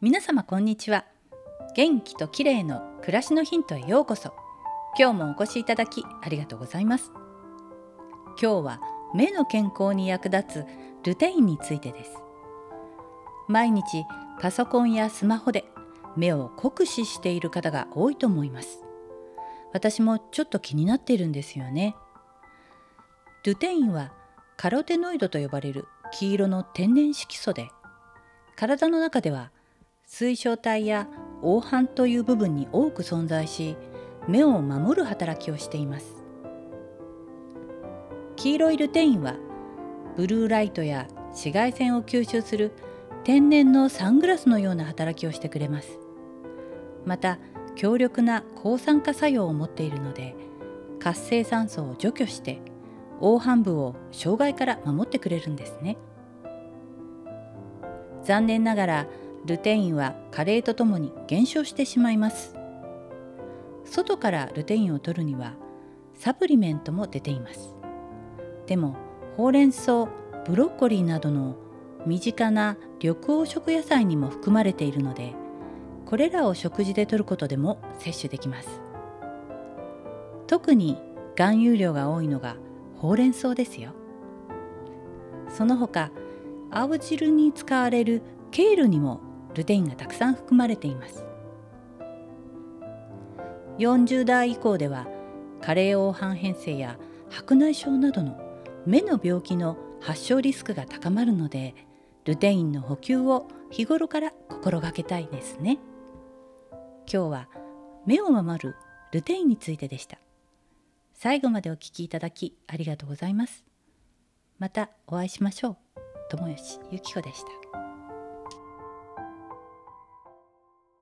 皆様こんにちは。元気と綺麗の暮らしのヒントへようこそ。今日もお越しいただきありがとうございます。今日は目の健康に役立つルテインについてです。毎日パソコンやスマホで目を酷使している方が多いと思います。私もちょっと気になっているんですよね。ルテインはカロテノイドと呼ばれる黄色の天然色素で体の中では水晶体や黄斑という部分に多く存在し目を守る働きをしています。黄色いルテインはブルーライトや紫外線を吸収する天然のサングラスのような働きをしてくれます。また強力な抗酸化作用を持っているので活性酸素を除去して黄斑部を障害から守ってくれるんですね。残念ながらルテインは加齢とともに減少してしまいます。外からルテインを取るにはサプリメントも出ています。でもほうれん草ブロッコリーなどの身近な緑黄色野菜にも含まれているのでこれらを食事で摂ることでも摂取できます。特に含有量が多いのがほうれん草ですよ。その他青汁に使われるケールにもルテインがたくさん含まれています。40代以降では加齢黄斑変性や白内障などの目の病気の発症リスクが高まるのでルテインの補給を日頃から心がけたいですね。今日は目を守るルテインについてでした。最後までお聞きいただきありがとうございます。またお会いしましょう。友吉ゆき子でした。